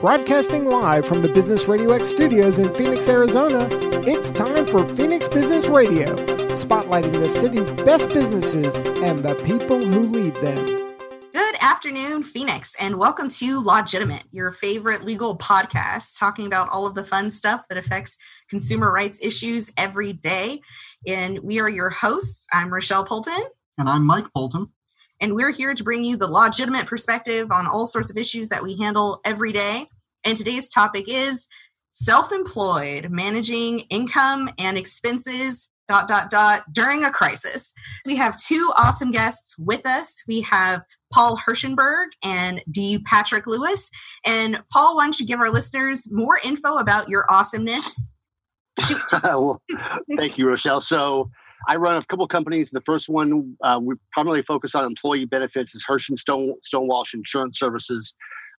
Broadcasting live from the Business Radio X studios in Phoenix, Arizona, it's time for Phoenix Business Radio, spotlighting the city's best businesses and the people who lead them. Good afternoon, Phoenix, and welcome to Legitimate, your favorite legal podcast, talking about all of the fun stuff that affects consumer rights issues every day. And we are your hosts. I'm Rochelle Polton. And I'm Mike Polton. And we're here to bring you the legitimate perspective on all sorts of issues that we handle every day. And today's topic is self employed, managing income and expenses. Dot dot dot during a crisis. We have two awesome guests with us. We have Paul Hirschenberg and D. Patrick Lewis. And Paul, why don't you give our listeners more info about your awesomeness? well, thank you, Rochelle. So, I run a couple companies. The first one uh, we primarily focus on employee benefits is Hirsch and Stone, Stonewalsh Insurance Services,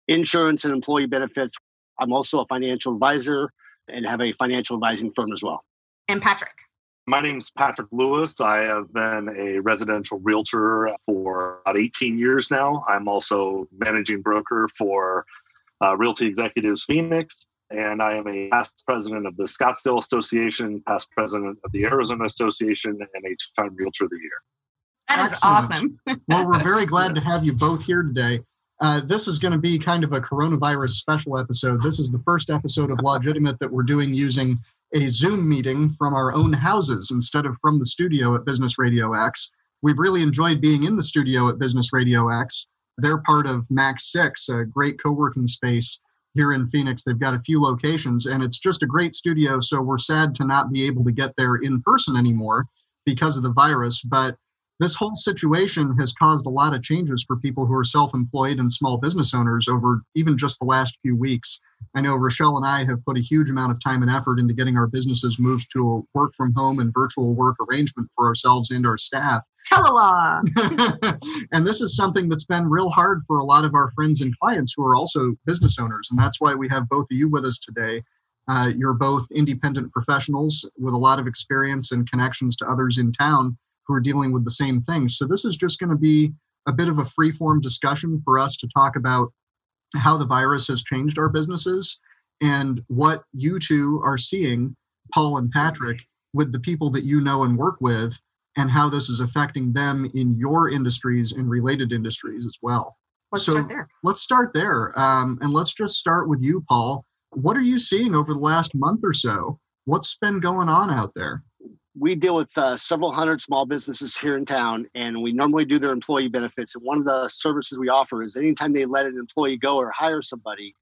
insurance and employee benefits. I'm also a financial advisor and have a financial advising firm as well. And Patrick. My name's Patrick Lewis. I have been a residential realtor for about 18 years now. I'm also managing broker for uh, Realty Executives Phoenix and I am a past president of the Scottsdale Association, past president of the Arizona Association, and a two-time Realtor of the Year. That is Excellent. awesome. well, we're very glad to have you both here today. Uh, this is going to be kind of a coronavirus special episode. This is the first episode of Legitimate that we're doing using a Zoom meeting from our own houses instead of from the studio at Business Radio X. We've really enjoyed being in the studio at Business Radio X. They're part of Max 6, a great co working space here in Phoenix. They've got a few locations, and it's just a great studio. So we're sad to not be able to get there in person anymore because of the virus. But this whole situation has caused a lot of changes for people who are self employed and small business owners over even just the last few weeks. I know Rochelle and I have put a huge amount of time and effort into getting our businesses moved to a work from home and virtual work arrangement for ourselves and our staff. Telelaw. and this is something that's been real hard for a lot of our friends and clients who are also business owners. And that's why we have both of you with us today. Uh, you're both independent professionals with a lot of experience and connections to others in town who are dealing with the same things. So this is just going to be a bit of a free form discussion for us to talk about how the virus has changed our businesses and what you two are seeing, Paul and Patrick, with the people that you know and work with and how this is affecting them in your industries and related industries as well. Let's so start there. Let's start there. Um, and let's just start with you, Paul. What are you seeing over the last month or so? What's been going on out there? We deal with uh, several hundred small businesses here in town, and we normally do their employee benefits. And one of the services we offer is anytime they let an employee go or hire somebody,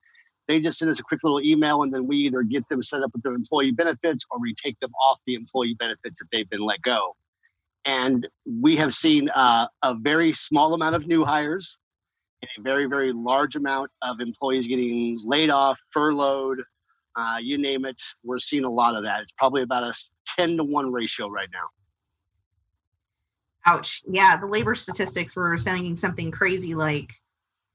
they just send us a quick little email, and then we either get them set up with their employee benefits or we take them off the employee benefits if they've been let go. And we have seen uh, a very small amount of new hires and a very, very large amount of employees getting laid off, furloughed, uh, you name it. We're seeing a lot of that. It's probably about a 10 to 1 ratio right now. Ouch. Yeah, the labor statistics were saying something crazy like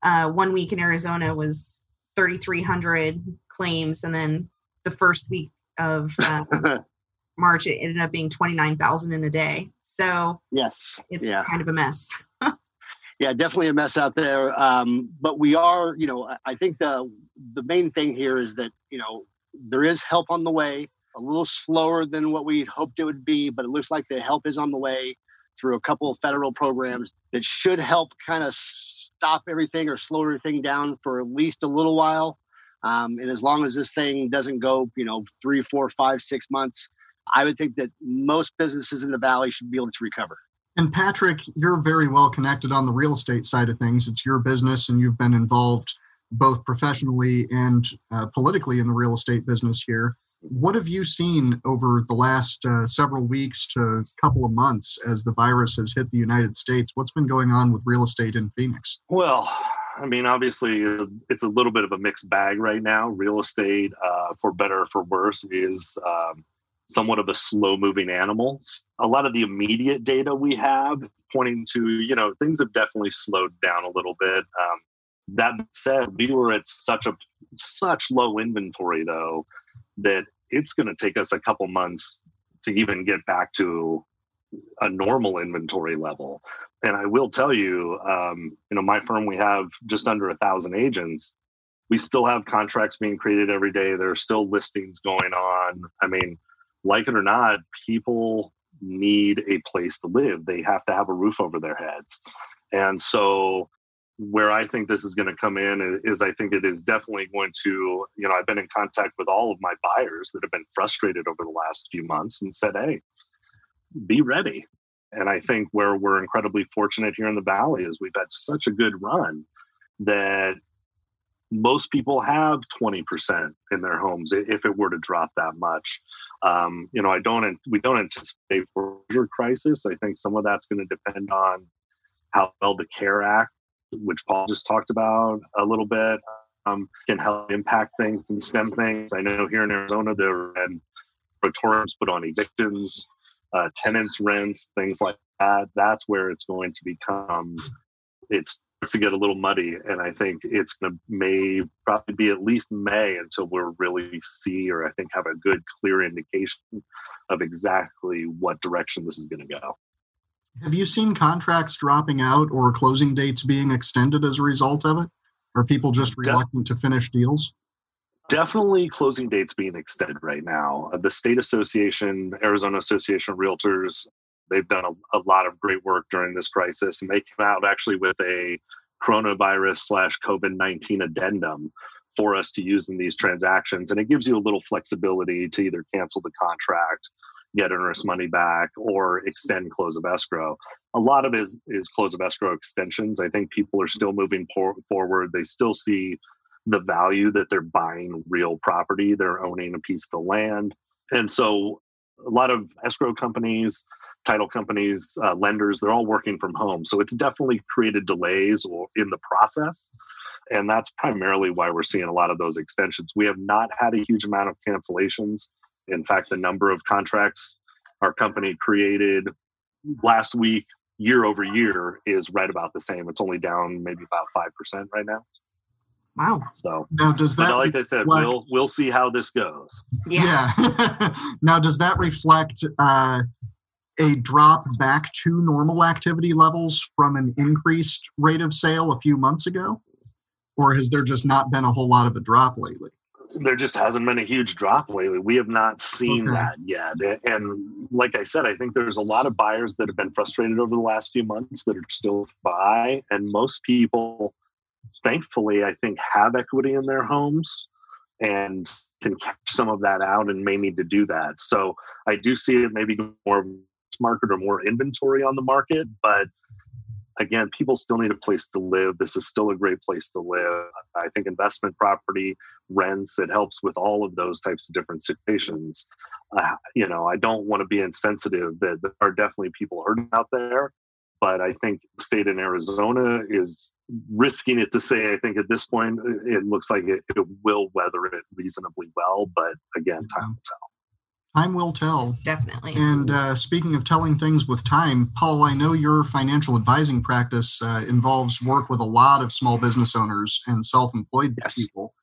uh, one week in Arizona was 3,300 claims, and then the first week of um, March, it ended up being 29,000 in a day. So yes, it's yeah. kind of a mess. yeah, definitely a mess out there. Um, but we are, you know, I think the the main thing here is that you know there is help on the way. A little slower than what we hoped it would be, but it looks like the help is on the way through a couple of federal programs that should help kind of stop everything or slow everything down for at least a little while. Um, and as long as this thing doesn't go, you know, three, four, five, six months, I would think that most businesses in the valley should be able to recover. And Patrick, you're very well connected on the real estate side of things. It's your business, and you've been involved both professionally and uh, politically in the real estate business here. What have you seen over the last uh, several weeks to couple of months as the virus has hit the United States? What's been going on with real estate in Phoenix? Well, I mean, obviously, it's a little bit of a mixed bag right now. Real estate, uh, for better or for worse, is um, somewhat of a slow moving animal. A lot of the immediate data we have pointing to, you know, things have definitely slowed down a little bit. Um, that said, we were at such a such low inventory though that it's going to take us a couple months to even get back to a normal inventory level. And I will tell you, um, you know, my firm we have just under a thousand agents, we still have contracts being created every day. There are still listings going on. I mean, like it or not, people need a place to live. They have to have a roof over their heads. And so, where I think this is going to come in is I think it is definitely going to, you know, I've been in contact with all of my buyers that have been frustrated over the last few months and said, hey, be ready. And I think where we're incredibly fortunate here in the Valley is we've had such a good run that most people have 20% in their homes if it were to drop that much. Um, you know, I don't, we don't anticipate foreclosure crisis. I think some of that's going to depend on how well the CARE Act, which Paul just talked about a little bit, um, can help impact things and stem things. I know here in Arizona, there been moratoriums put on evictions, uh, tenants' rents, things like that. That's where it's going to become, it's to get a little muddy and i think it's going to may probably be at least may until we're really see or i think have a good clear indication of exactly what direction this is going to go. Have you seen contracts dropping out or closing dates being extended as a result of it? Are people just reluctant to finish deals? Definitely closing dates being extended right now. The state association arizona association of realtors They've done a, a lot of great work during this crisis, and they came out actually with a coronavirus slash COVID 19 addendum for us to use in these transactions. And it gives you a little flexibility to either cancel the contract, get earnest money back, or extend close of escrow. A lot of it is, is close of escrow extensions. I think people are still moving por- forward. They still see the value that they're buying real property, they're owning a piece of the land. And so a lot of escrow companies, title companies, uh, lenders, they're all working from home. So it's definitely created delays or in the process. And that's primarily why we're seeing a lot of those extensions. We have not had a huge amount of cancellations. In fact, the number of contracts our company created last week, year over year, is right about the same. It's only down maybe about 5% right now. Wow. So now does that like I said, reflect, we'll we'll see how this goes. Yeah. yeah. now does that reflect uh, a drop back to normal activity levels from an increased rate of sale a few months ago? Or has there just not been a whole lot of a drop lately? There just hasn't been a huge drop lately. We have not seen okay. that yet. And like I said, I think there's a lot of buyers that have been frustrated over the last few months that are still buy. And most people, thankfully, I think have equity in their homes and can catch some of that out and may need to do that. So I do see it maybe more market or more inventory on the market. But again, people still need a place to live. This is still a great place to live. I think investment property, rents, it helps with all of those types of different situations. Uh, you know, I don't want to be insensitive that there are definitely people hurting out there. But I think state in Arizona is risking it to say, I think at this point, it looks like it, it will weather it reasonably well. But again, time will tell time will tell. Definitely. And uh, speaking of telling things with time, Paul, I know your financial advising practice uh, involves work with a lot of small business owners and self employed yes. people.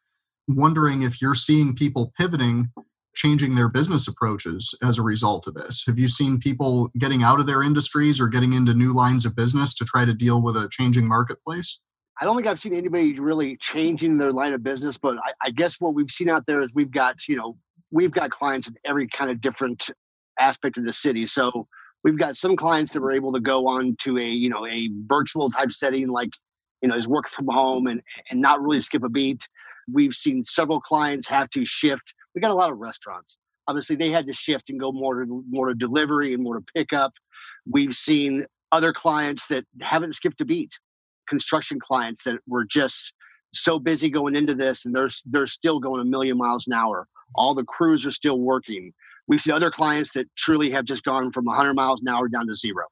I'm wondering if you're seeing people pivoting, changing their business approaches as a result of this. Have you seen people getting out of their industries or getting into new lines of business to try to deal with a changing marketplace? I don't think I've seen anybody really changing their line of business, but I, I, guess what we've seen out there is we've got, you know, we've got clients in every kind of different aspect of the city. So we've got some clients that were able to go on to a you know a virtual type setting, like you know is working from home and and not really skip a beat. We've seen several clients have to shift. We got a lot of restaurants. Obviously, they had to shift and go more to more to delivery and more to pickup. We've seen other clients that haven't skipped a beat. Construction clients that were just so busy going into this, and they're they're still going a million miles an hour all the crews are still working. We've seen other clients that truly have just gone from 100 miles an hour down to zero.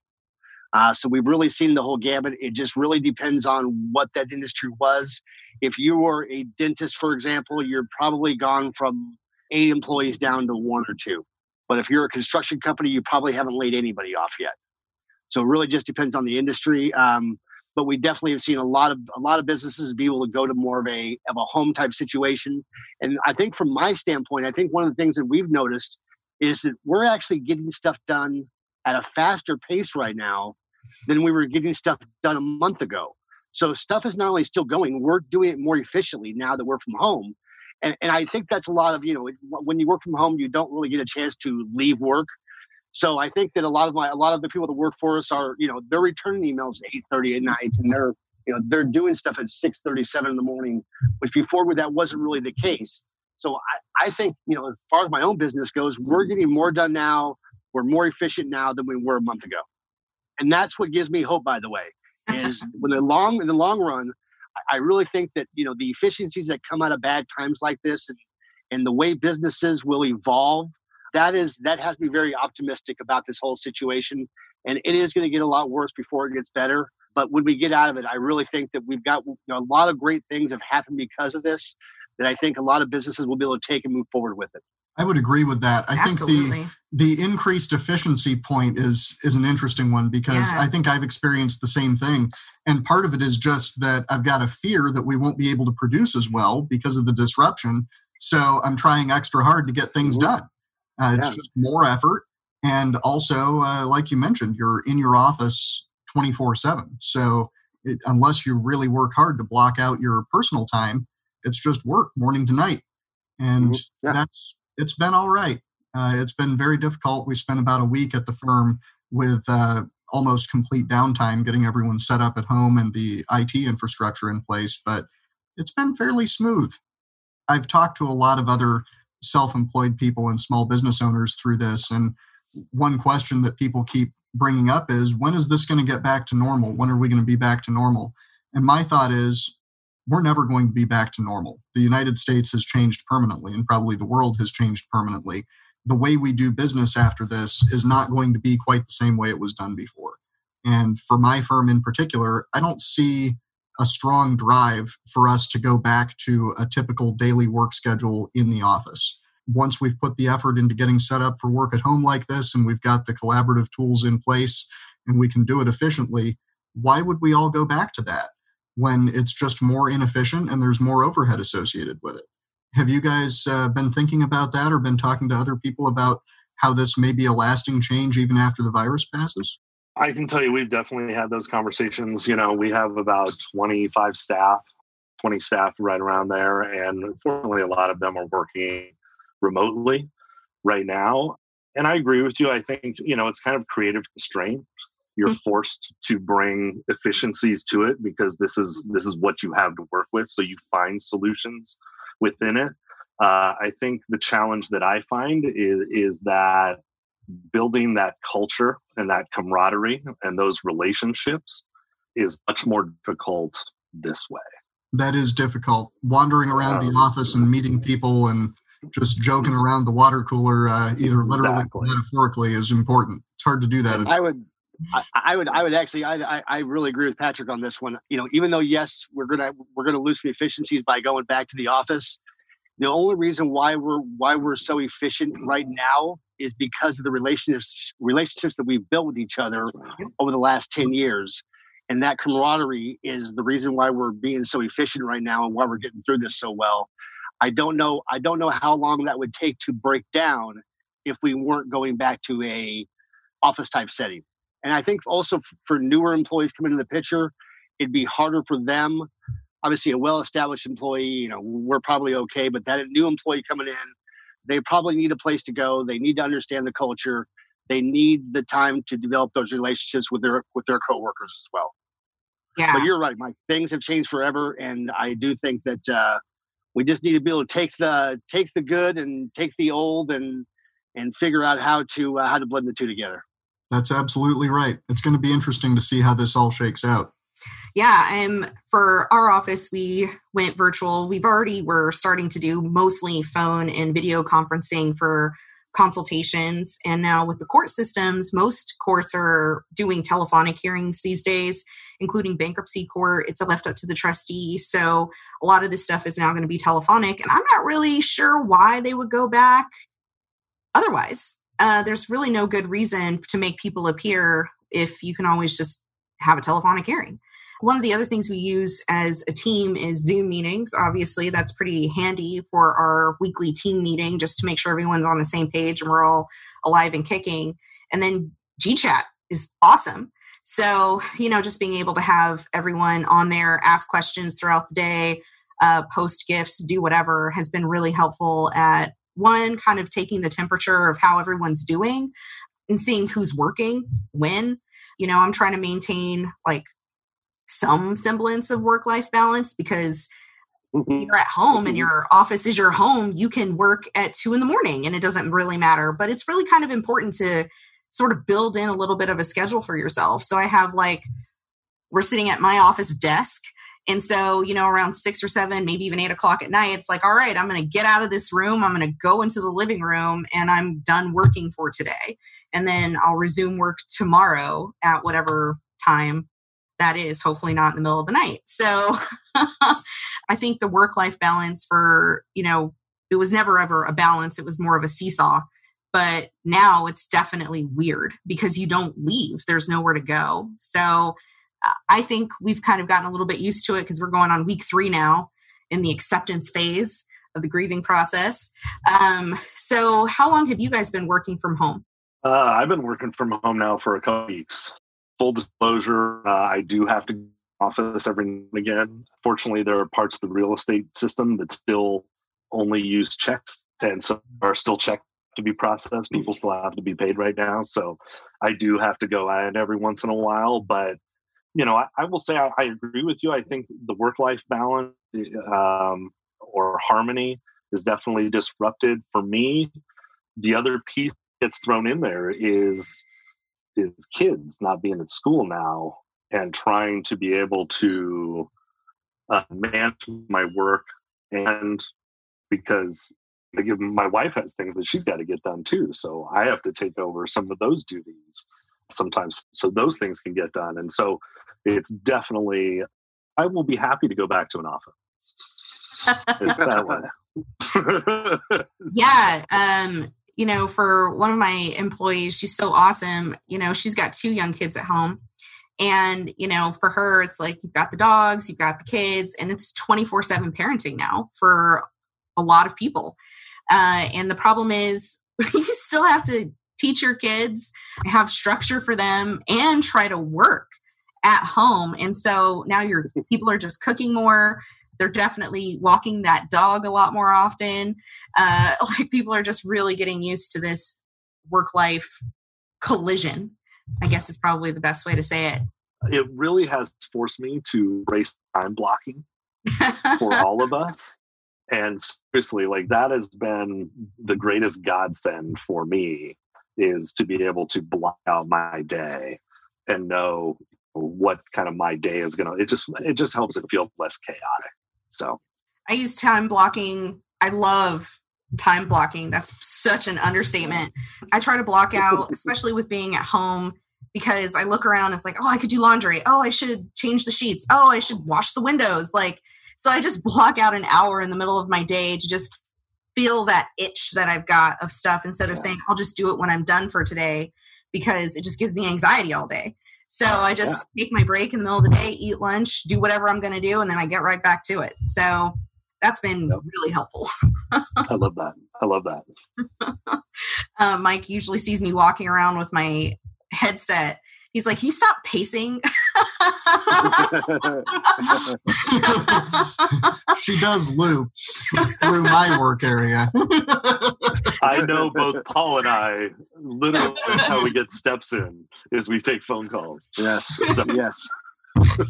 Uh, so we've really seen the whole gamut. It just really depends on what that industry was. If you were a dentist, for example, you're probably gone from eight employees down to one or two. But if you're a construction company, you probably haven't laid anybody off yet. So it really just depends on the industry. Um, but we definitely have seen a lot of a lot of businesses be able to go to more of a of a home type situation. And I think from my standpoint, I think one of the things that we've noticed is that we're actually getting stuff done at a faster pace right now than we were getting stuff done a month ago. So stuff is not only still going, we're doing it more efficiently now that we're from home. And, and I think that's a lot of, you know, when you work from home, you don't really get a chance to leave work. So I think that a lot of my, a lot of the people that work for us are, you know, they're returning emails at 8.30 at night and they're, you know, they're doing stuff at 6.37 in the morning, which before that wasn't really the case. So I, I think, you know, as far as my own business goes, we're getting more done now. We're more efficient now than we were a month ago. And that's what gives me hope, by the way, is when the long in the long run, I really think that you know the efficiencies that come out of bad times like this and, and the way businesses will evolve, that is that has me very optimistic about this whole situation. And it is going to get a lot worse before it gets better. But when we get out of it, I really think that we've got you know, a lot of great things have happened because of this that I think a lot of businesses will be able to take and move forward with it. I would agree with that. I Absolutely. think the the increased efficiency point is is an interesting one because Yeah. I think I've experienced the same thing. And part of it is just that I've got a fear that we won't be able to produce as well because of the disruption. So I'm trying extra hard to get things Mhm. done. Uh, it's Yeah. just more effort, and also, uh, like you mentioned, you're in your office 24 seven. So it, unless you really work hard to block out your personal time, it's just work morning to night, and Mhm. Yeah. that's it's been all right. Uh, it's been very difficult. We spent about a week at the firm with uh, almost complete downtime getting everyone set up at home and the IT infrastructure in place, but it's been fairly smooth. I've talked to a lot of other self employed people and small business owners through this, and one question that people keep bringing up is when is this going to get back to normal? When are we going to be back to normal? And my thought is we're never going to be back to normal. The United States has changed permanently, and probably the world has changed permanently. The way we do business after this is not going to be quite the same way it was done before. And for my firm in particular, I don't see a strong drive for us to go back to a typical daily work schedule in the office. Once we've put the effort into getting set up for work at home like this and we've got the collaborative tools in place and we can do it efficiently, why would we all go back to that when it's just more inefficient and there's more overhead associated with it? Have you guys uh, been thinking about that or been talking to other people about how this may be a lasting change even after the virus passes? I can tell you we've definitely had those conversations. You know, we have about 25 staff, 20 staff right around there. And fortunately, a lot of them are working remotely right now. And I agree with you. I think, you know, it's kind of creative constraint. You're forced to bring efficiencies to it because this is this is what you have to work with. So you find solutions within it. Uh, I think the challenge that I find is, is that building that culture and that camaraderie and those relationships is much more difficult this way. That is difficult. Wandering around the Um, office and meeting people and just joking around the water cooler, uh, either literally or metaphorically, is important. It's hard to do that. I would, I, I would, I would actually, I, I, I really agree with Patrick on this one. You know, even though yes, we're gonna we're gonna lose some efficiencies by going back to the office. The only reason why we're why we're so efficient right now is because of the relationships relationships that we've built with each other over the last ten years, and that camaraderie is the reason why we're being so efficient right now and why we're getting through this so well. I don't know. I don't know how long that would take to break down if we weren't going back to a office type setting. And I think also for newer employees coming into the picture, it'd be harder for them. Obviously, a well established employee, you know, we're probably okay, but that new employee coming in, they probably need a place to go. They need to understand the culture. They need the time to develop those relationships with their with their coworkers as well. Yeah. But you're right, Mike. Things have changed forever, and I do think that uh, we just need to be able to take the take the good and take the old and and figure out how to uh, how to blend the two together. That's absolutely right. It's going to be interesting to see how this all shakes out. Yeah, um, for our office, we went virtual. We've already were starting to do mostly phone and video conferencing for consultations, and now with the court systems, most courts are doing telephonic hearings these days, including bankruptcy court. It's left up to the trustee, so a lot of this stuff is now going to be telephonic, and I'm not really sure why they would go back otherwise. Uh, there's really no good reason to make people appear if you can always just have a telephonic hearing. One of the other things we use as a team is Zoom meetings. Obviously, that's pretty handy for our weekly team meeting just to make sure everyone's on the same page and we're all alive and kicking. And then GChat is awesome So, you know, just being able to have everyone on there ask questions throughout the day, uh, post gifts, do whatever has been really helpful at one, kind of taking the temperature of how everyone's doing and seeing who's working when. You know, I'm trying to maintain like some semblance of work life balance because mm-hmm. you're at home and mm-hmm. your office is your home, you can work at two in the morning and it doesn't really matter. But it's really kind of important to sort of build in a little bit of a schedule for yourself. So I have like, we're sitting at my office desk. And so, you know, around six or seven, maybe even eight o'clock at night, it's like, all right, I'm going to get out of this room. I'm going to go into the living room and I'm done working for today. And then I'll resume work tomorrow at whatever time that is, hopefully not in the middle of the night. So I think the work life balance for, you know, it was never ever a balance, it was more of a seesaw but now it's definitely weird because you don't leave there's nowhere to go. So uh, i think we've kind of gotten a little bit used to it because we're going on week three now in the acceptance phase of the grieving process. Um, so how long have you guys been working from home? Uh, i've been working from home now for a couple weeks full disclosure uh, i do have to office every now and again fortunately there are parts of the real estate system that still only use checks and so are still check to be processed. People still have to be paid right now. So I do have to go at it every once in a while. But, you know, I, I will say I, I, agree with you. I think the work life balance um, or harmony is definitely disrupted for me. The other piece that's thrown in there is is kids not being at school now and trying to be able to uh, manage my work and because my wife has things that she's got to get done too. So I have to take over some of those duties sometimes so those things can get done. And so it's definitely, I will be happy to go back to an office. yeah. Um, you know, for one of my employees, she's so awesome. You know, she's got two young kids at home. And, you know, for her, it's like you've got the dogs, you've got the kids, and it's 24 7 parenting now for a lot of people. Uh, and the problem is, you still have to teach your kids, have structure for them, and try to work at home. And so now your people are just cooking more. They're definitely walking that dog a lot more often. Uh, like people are just really getting used to this work life collision. I guess is probably the best way to say it. It really has forced me to embrace time blocking for all of us and seriously like that has been the greatest godsend for me is to be able to block out my day and know what kind of my day is gonna it just it just helps it feel less chaotic so i use time blocking. I love time blocking. That's such an understatement. I try to block out especially with being at home because i look around it's like oh i could do laundry. Oh i should change the sheets. Oh i should wash the windows. Like so I just block out an hour in the middle of my day to just feel that itch that I've got of stuff instead of yeah. saying, I'll just do it when I'm done for today because it just gives me anxiety all day. So I just yeah. take my break in the middle of the day, eat lunch, do whatever I'm going to do, and then I get right back to it. So that's been yep. really helpful. I love that. I love that. uh, Mike usually sees me walking around with my headset he's like, "Can you stop pacing?" she does loops through my work area. I know both Paul and I. Literally, how we get steps in is we take phone calls. Yes, so, yes.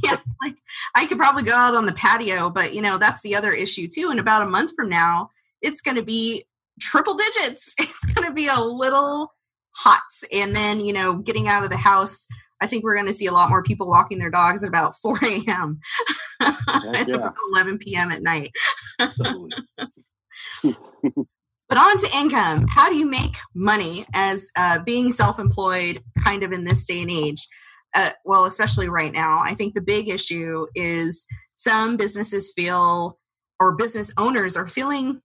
yeah, like I could probably go out on the patio, but you know that's the other issue too. And about a month from now, it's going to be triple digits. It's going to be a little hot. And then, you know, getting out of the house, I think we're going to see a lot more people walking their dogs at about 4 a.m. yeah. 11 p.m. at night. but on to income. How do you make money as uh, being self employed kind of in this day and age? Uh, well, especially right now. I think the big issue is some businesses feel, or business owners are feeling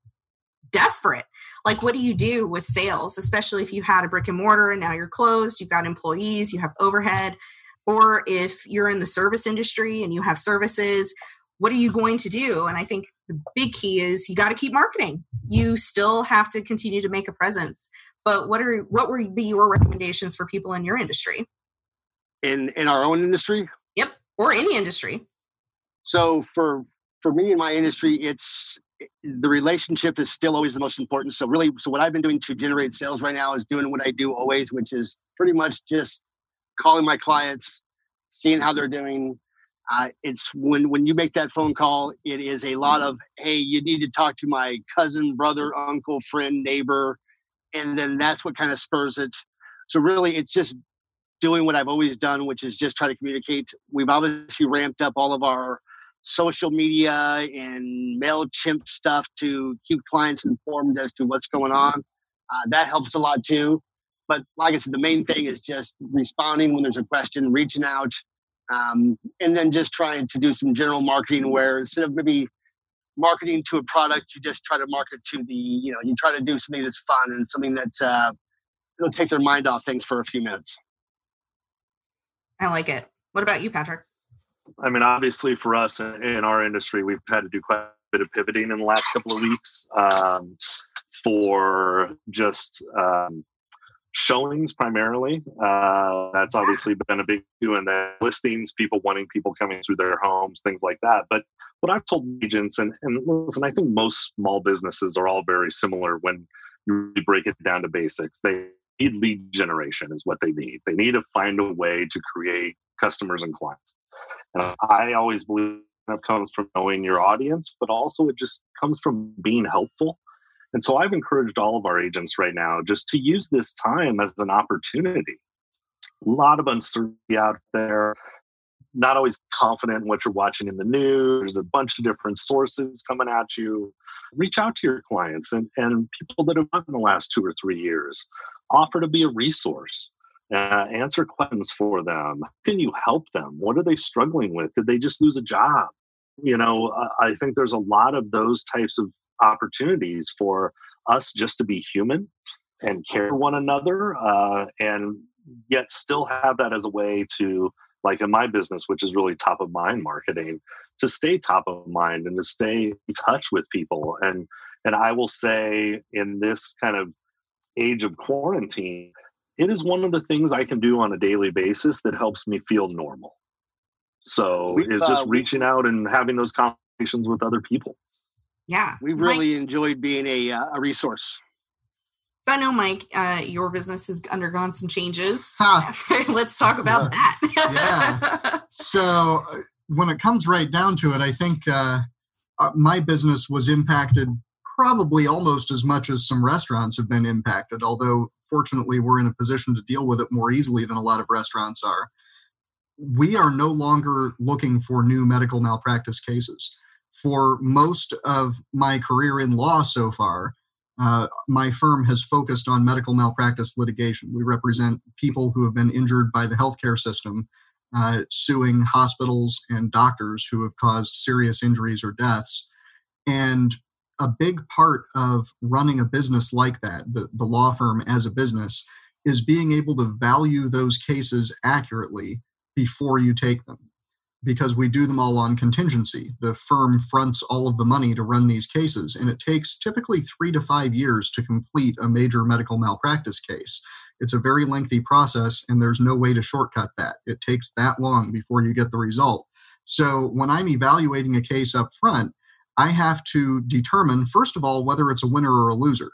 desperate like what do you do with sales especially if you had a brick and mortar and now you're closed you've got employees you have overhead or if you're in the service industry and you have services what are you going to do and i think the big key is you got to keep marketing you still have to continue to make a presence but what are what would be your recommendations for people in your industry in in our own industry. Yep, or any industry. So for for me in my industry, it's the relationship is still always the most important. So really, so what I've been doing to generate sales right now is doing what I do always, which is pretty much just calling my clients, seeing how they're doing. Uh, it's when when you make that phone call, it is a lot of hey, you need to talk to my cousin, brother, uncle, friend, neighbor, and then that's what kind of spurs it. So really, it's just doing what I've always done, which is just try to communicate. We've obviously ramped up all of our social media and MailChimp stuff to keep clients informed as to what's going on. Uh, that helps a lot too. But like I said, the main thing is just responding when there's a question, reaching out, um, and then just trying to do some general marketing where instead of maybe marketing to a product, you just try to market to the, you know, you try to do something that's fun and something that uh, will take their mind off things for a few minutes. I like it. What about you, Patrick? I mean, obviously, for us in our industry, we've had to do quite a bit of pivoting in the last couple of weeks um, for just um, showings primarily. Uh, that's obviously been a big issue, and then listings, people wanting people coming through their homes, things like that. But what I've told agents, and, and listen, I think most small businesses are all very similar when you break it down to basics. They need lead generation, is what they need. They need to find a way to create customers and clients. And I always believe that comes from knowing your audience, but also it just comes from being helpful. And so I've encouraged all of our agents right now just to use this time as an opportunity. A lot of uncertainty out there, not always confident in what you're watching in the news. There's a bunch of different sources coming at you. Reach out to your clients and, and people that have done in the last two or three years. Offer to be a resource uh, answer questions for them. Can you help them? What are they struggling with? Did they just lose a job? You know, I think there's a lot of those types of opportunities for us just to be human and care one another, uh, and yet still have that as a way to, like in my business, which is really top of mind marketing, to stay top of mind and to stay in touch with people. And and I will say, in this kind of age of quarantine, it is one of the things I can do on a daily basis that helps me feel normal. So We've, is just uh, reaching out and having those conversations with other people. Yeah, we really Mike, enjoyed being a uh, a resource. So I know, Mike, uh, your business has undergone some changes. Huh. Let's talk about yeah. that. yeah. So uh, when it comes right down to it, I think uh, uh, my business was impacted probably almost as much as some restaurants have been impacted. Although fortunately we're in a position to deal with it more easily than a lot of restaurants are. We are no longer looking for new medical malpractice cases. For most of my career in law so far, uh, my firm has focused on medical malpractice litigation. We represent people who have been injured by the healthcare system, uh, suing hospitals and doctors who have caused serious injuries or deaths. And a big part of running a business like that, the, the law firm as a business, is being able to value those cases accurately before you take them. Because we do them all on contingency. The firm fronts all of the money to run these cases, and it takes typically three to five years to complete a major medical malpractice case. It's a very lengthy process, and there's no way to shortcut that. It takes that long before you get the result. So, when I'm evaluating a case up front, I have to determine, first of all, whether it's a winner or a loser.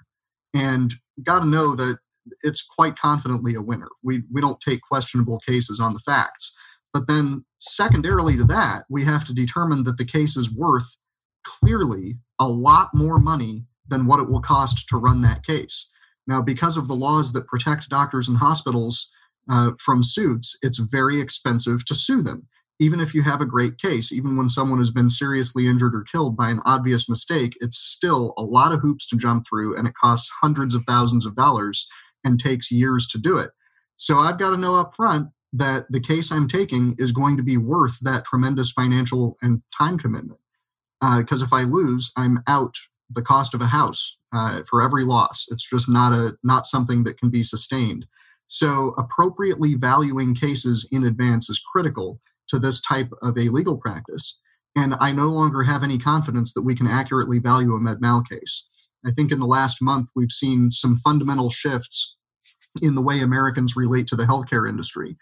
And got to know that it's quite confidently a winner. We, we don't take questionable cases on the facts. But then, secondarily to that, we have to determine that the case is worth clearly a lot more money than what it will cost to run that case. Now, because of the laws that protect doctors and hospitals uh, from suits, it's very expensive to sue them even if you have a great case, even when someone has been seriously injured or killed by an obvious mistake, it's still a lot of hoops to jump through and it costs hundreds of thousands of dollars and takes years to do it. So I've got to know up front that the case I'm taking is going to be worth that tremendous financial and time commitment. Because uh, if I lose, I'm out the cost of a house uh, for every loss. It's just not a not something that can be sustained. So appropriately valuing cases in advance is critical to this type of a legal practice. And I no longer have any confidence that we can accurately value a med mal case. I think in the last month, we've seen some fundamental shifts in the way Americans relate to the healthcare industry.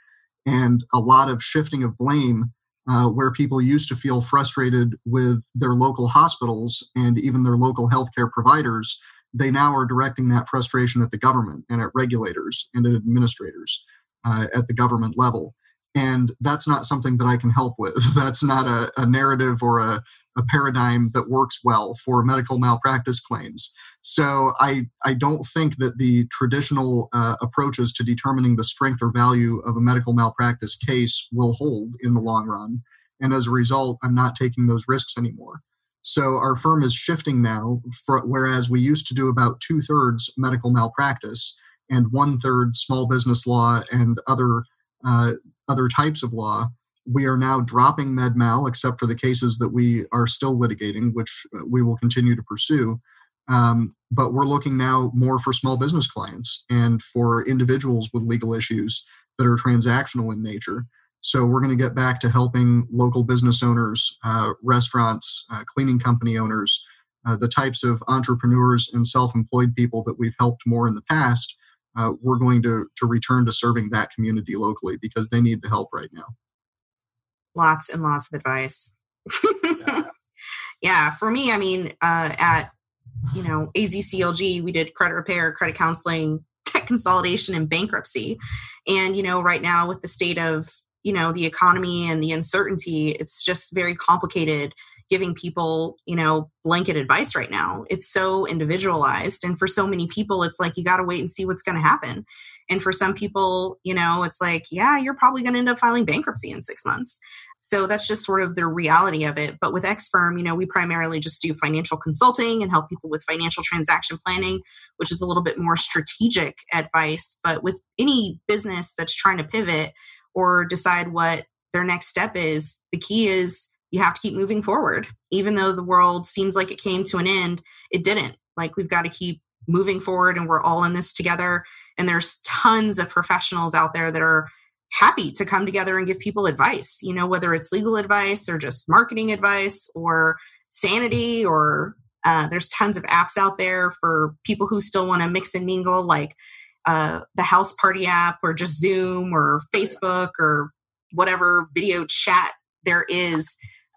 and a lot of shifting of blame uh, where people used to feel frustrated with their local hospitals and even their local healthcare providers. They now are directing that frustration at the government and at regulators and at administrators uh, at the government level. And that's not something that I can help with. That's not a, a narrative or a, a paradigm that works well for medical malpractice claims. So I, I don't think that the traditional uh, approaches to determining the strength or value of a medical malpractice case will hold in the long run. And as a result, I'm not taking those risks anymore. So our firm is shifting now, for, whereas we used to do about two thirds medical malpractice and one third small business law and other uh, other types of law we are now dropping MedMal, except for the cases that we are still litigating, which uh, we will continue to pursue. Um, but we're looking now more for small business clients and for individuals with legal issues that are transactional in nature. So we're going to get back to helping local business owners, uh, restaurants, uh, cleaning company owners, uh, the types of entrepreneurs and self-employed people that we've helped more in the past. Uh, we're going to to return to serving that community locally because they need the help right now lots and lots of advice. yeah. yeah. for me, I mean, uh, at you know AZCLG, we did credit repair, credit counseling, debt consolidation, and bankruptcy. And you know, right now with the state of you know the economy and the uncertainty, it's just very complicated giving people you know blanket advice right now it's so individualized and for so many people it's like you got to wait and see what's going to happen and for some people, you know, it's like, yeah, you're probably going to end up filing bankruptcy in six months. So that's just sort of the reality of it. But with X Firm, you know, we primarily just do financial consulting and help people with financial transaction planning, which is a little bit more strategic advice. But with any business that's trying to pivot or decide what their next step is, the key is you have to keep moving forward. Even though the world seems like it came to an end, it didn't. Like we've got to keep moving forward and we're all in this together and there's tons of professionals out there that are happy to come together and give people advice you know whether it's legal advice or just marketing advice or sanity or uh, there's tons of apps out there for people who still want to mix and mingle like uh, the Houseparty app or just zoom or facebook or whatever video chat there is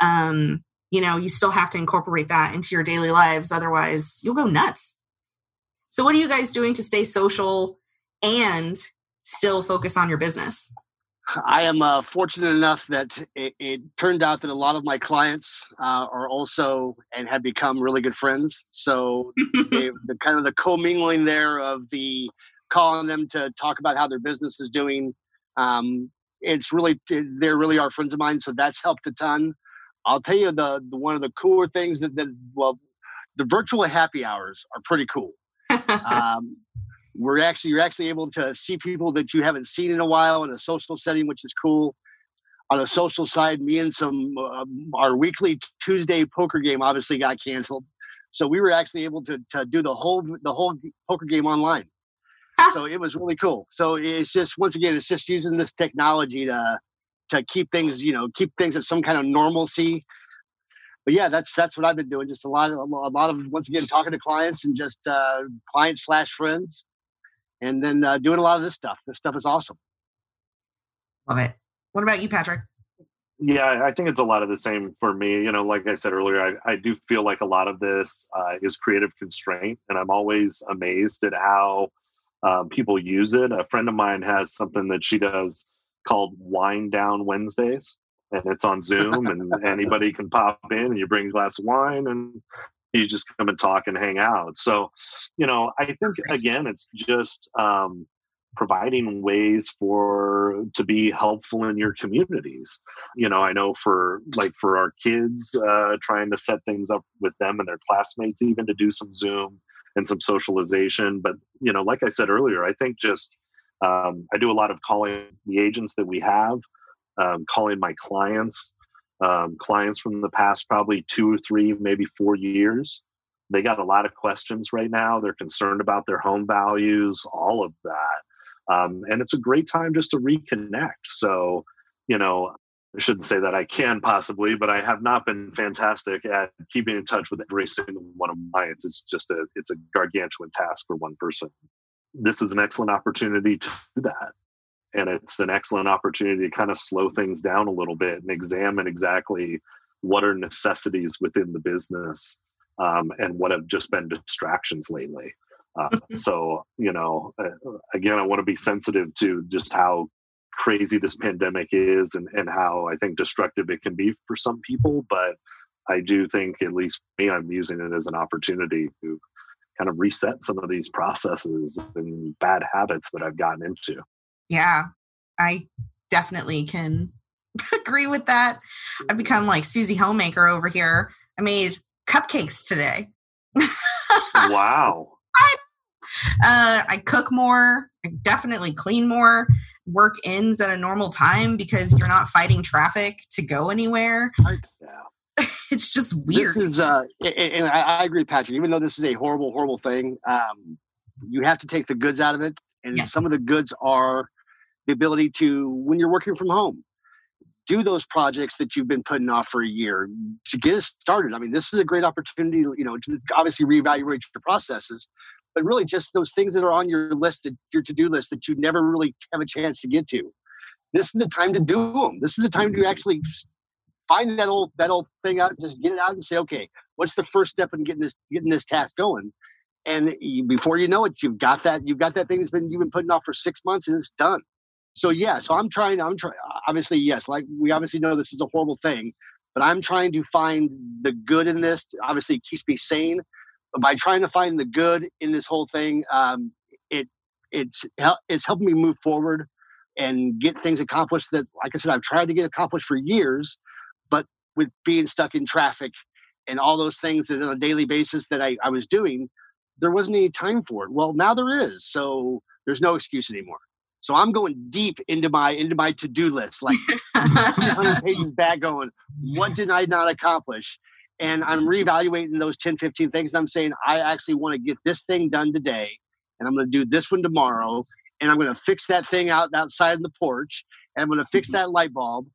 um, you know you still have to incorporate that into your daily lives otherwise you'll go nuts so, what are you guys doing to stay social and still focus on your business? I am uh, fortunate enough that it, it, turned out that a lot of my clients uh, are also and have become really good friends. So they, the kind of the commingling there of the calling them to talk about how their business is doing. Um, it's really they're really are friends of mine, so that's helped a ton. I'll tell you the, the one of the cooler things that that well, the virtual happy hours are pretty cool um, we're actually you're actually able to see people that you haven't seen in a while in a social setting, which is cool. On a social side, me and some uh, our weekly Tuesday poker game obviously got canceled, so we were actually able to to do the whole the whole poker game online. so it was really cool. So it's just once again, it's just using this technology to to keep things you know keep things at some kind of normalcy but yeah, that's that's what I've been doing. Just a lot of a lot of once again talking to clients and just uh, clients slash friends, and then uh, doing a lot of this stuff. This stuff is awesome. Love it. What about you, Patrick? Yeah, I think it's a lot of the same for me. You know, like I said earlier, I, I do feel like a lot of this uh, is creative constraint, and I'm always amazed at how um, people use it. A friend of mine has something that she does called Wine Down Wednesdays and it's on Zoom, and anybody can pop in, and you bring a glass of wine, and you just come and talk and hang out. So, you know, I think again, it's just um, providing ways for to be helpful in your communities. You know, I know for like for our kids, uh, trying to set things up with them and their classmates, even to do some Zoom and some socialization. But you know, like I said earlier, I think just um, I do a lot of calling the agents that we have um, calling my clients, um, clients from the past probably two or three, maybe four years. They got a lot of questions right now. They're concerned about their home values, all of that. Um, and it's a great time just to reconnect. So, you know, I shouldn't say that I can possibly, but I have not been fantastic at keeping in touch with every single one of my clients. It's just a it's a gargantuan task for one person. This is an excellent opportunity to do that. and it's an excellent opportunity to kind of slow things down a little bit and examine exactly what are necessities within the business um, and what have just been distractions lately. Uh, so, you know, uh, again, I want to be sensitive to just how crazy this pandemic is and, and how I think destructive it can be for some people. But I do think, at least me, I'm using it as an opportunity to kind of reset some of these processes and bad habits that I've gotten into. Yeah, I definitely can agree with that. I've become like Susie Homemaker over here. I made cupcakes today. wow. I, uh, I cook more. I definitely clean more. Work ends at a normal time because you're not fighting traffic to go anywhere. Right. Yeah. it's just weird. This is, uh, and I, agree, Patrick. Even though this is a horrible, horrible thing, um, you have to take the goods out of it, and Yes. some of the goods are the ability to, when you're working from home, do those projects that you've been putting off for a year to get us started. I mean, this is a great opportunity, you know, to obviously reevaluate your processes, but really just those things that are on your list, your to-do list that you never really have a chance to get to. This is the time to do them. This is the time to actually find that old that old thing out, and just get it out and say, okay, what's the first step in getting this getting this task going? And you, before you know it, you've got that you've got that thing that's been you've been putting off for six months and it's done. So yeah, so I'm trying. I'm trying. Obviously, yes. Like we obviously know this is a horrible thing, but I'm trying to find the good in this. Obviously, it keeps me sane. But by trying to find the good in this whole thing, um, it it's it's helping me move forward and get things accomplished that, like I said, I've tried to get accomplished for years, with being stuck in traffic and all those things that on a daily basis that I, I was doing, there wasn't any time for it. Well, now there is, so there's no excuse anymore. So I'm going deep into my into my to-do list, like 100 pages back, going, what did I not accomplish? And I'm reevaluating those 10, 15 things. And I'm saying, I actually want to get this thing done today, and I'm going to do this one tomorrow, and I'm going to fix that thing out outside in the porch, and I'm going to fix mm-hmm. that light bulb.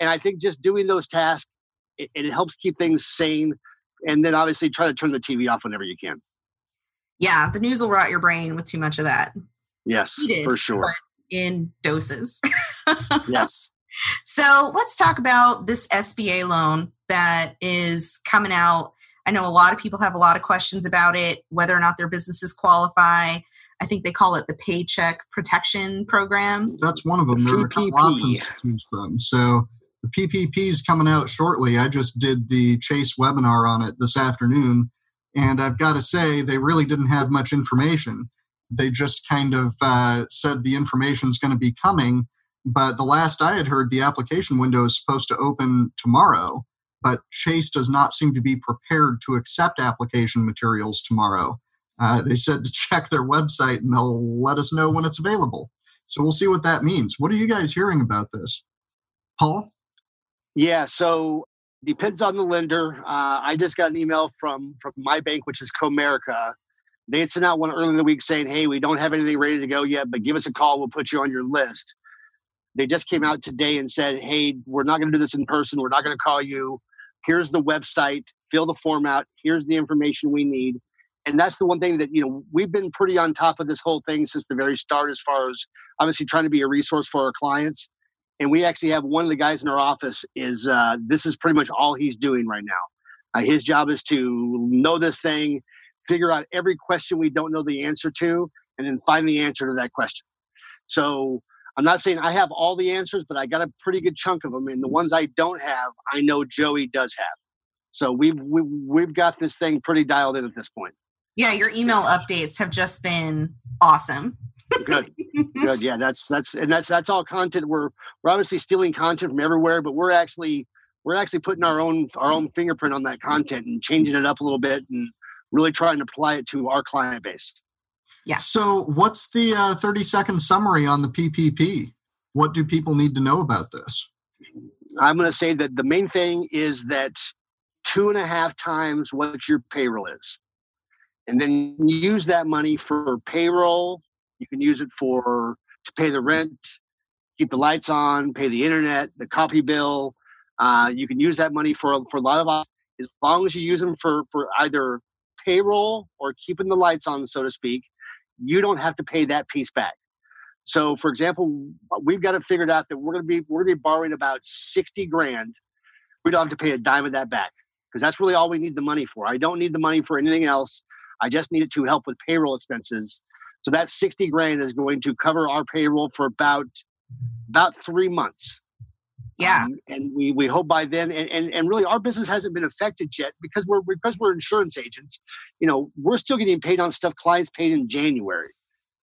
And I think just doing those tasks, it, it helps keep things sane. And then obviously try to turn the TV off whenever you can. yeah, the news will rot your brain with too much of that Yes, Needed, for sure. in doses. Yes. So let's talk about this SBA loan that is coming out. I know a lot of people have a lot of questions about it, whether or not their businesses qualify. I think they call it the Paycheck Protection Program. That's one of them. There are a couple PPP. options to. So the PPP is coming out shortly. I just did the Chase webinar on it this afternoon, and I've got to say they really didn't have much information. They just kind of uh, said the information is going to be coming, but the last I had heard, the application window is supposed to open tomorrow. But Chase does not seem to be prepared to accept application materials tomorrow. Uh, they said to check their website and they'll let us know when it's available. So we'll see what that means. What are you guys hearing about this? Paul? Yeah, so depends on the lender. Uh, I just got an email from from my bank, which is Comerica. They had sent out one early in the week saying, "Hey, we don't have anything ready to go yet, but give us a call. We'll put you on your list." They just came out today and said, "Hey, we're not going to do this in person. We're not going to call you. Here's the website. Fill the form out. Here's the information we need." And that's the one thing that you know we've been pretty on top of this whole thing since the very start, as far as obviously trying to be a resource for our clients and we actually have one of the guys in our office is uh, this is pretty much all he's doing right now. Uh, his job is to know this thing figure out every question we don't know the answer to and then find the answer to that question. So i'm not saying i have all the answers but i got a pretty good chunk of them and the ones i don't have i know joey does have. So we've we've, we've got this thing pretty dialed in at this point. Yeah, your email updates have just been awesome. Good good yeah that's that's and that's that's all content we're we're obviously stealing content from everywhere but we're actually we're actually putting our own our own fingerprint on that content and changing it up a little bit and really trying to apply it to our client base Yeah. So, what's the uh, 30 second summary on the PPP? What do people need to know about this? i'm going to say that the main thing is that two and a half times what your payroll is and then use that money for payroll you can use it for to pay the rent keep the lights on pay the internet the copy bill uh, you can use that money for for a lot of as long as you use them for for either payroll or keeping the lights on so to speak you don't have to pay that piece back So, for example, we've got it figured out that we're going to be we're going to be borrowing about sixty grand. We don't have to pay a dime of that back because that's really all we need the money for. I don't need the money for anything else. I just need it to help with payroll expenses. So that sixty grand is going to cover our payroll for about about three months. Yeah. Um, and we, we hope by then, and, and, and really our business hasn't been affected yet because we're, because we're insurance agents, you know, we're still getting paid on stuff clients paid in January.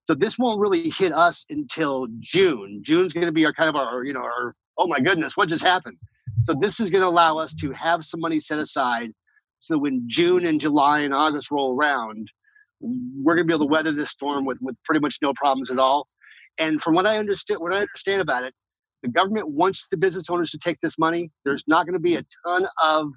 So this won't really hit us until June. June's going to be our kind of our, you know, our, oh my goodness, what just happened? So this is going to allow us to have some money set aside so when June and July and August roll around, we're going to be able to weather this storm with, with pretty much no problems at all. And from what I understand, what I understand about it, the government wants the business owners to take this money. There's not going to be a ton of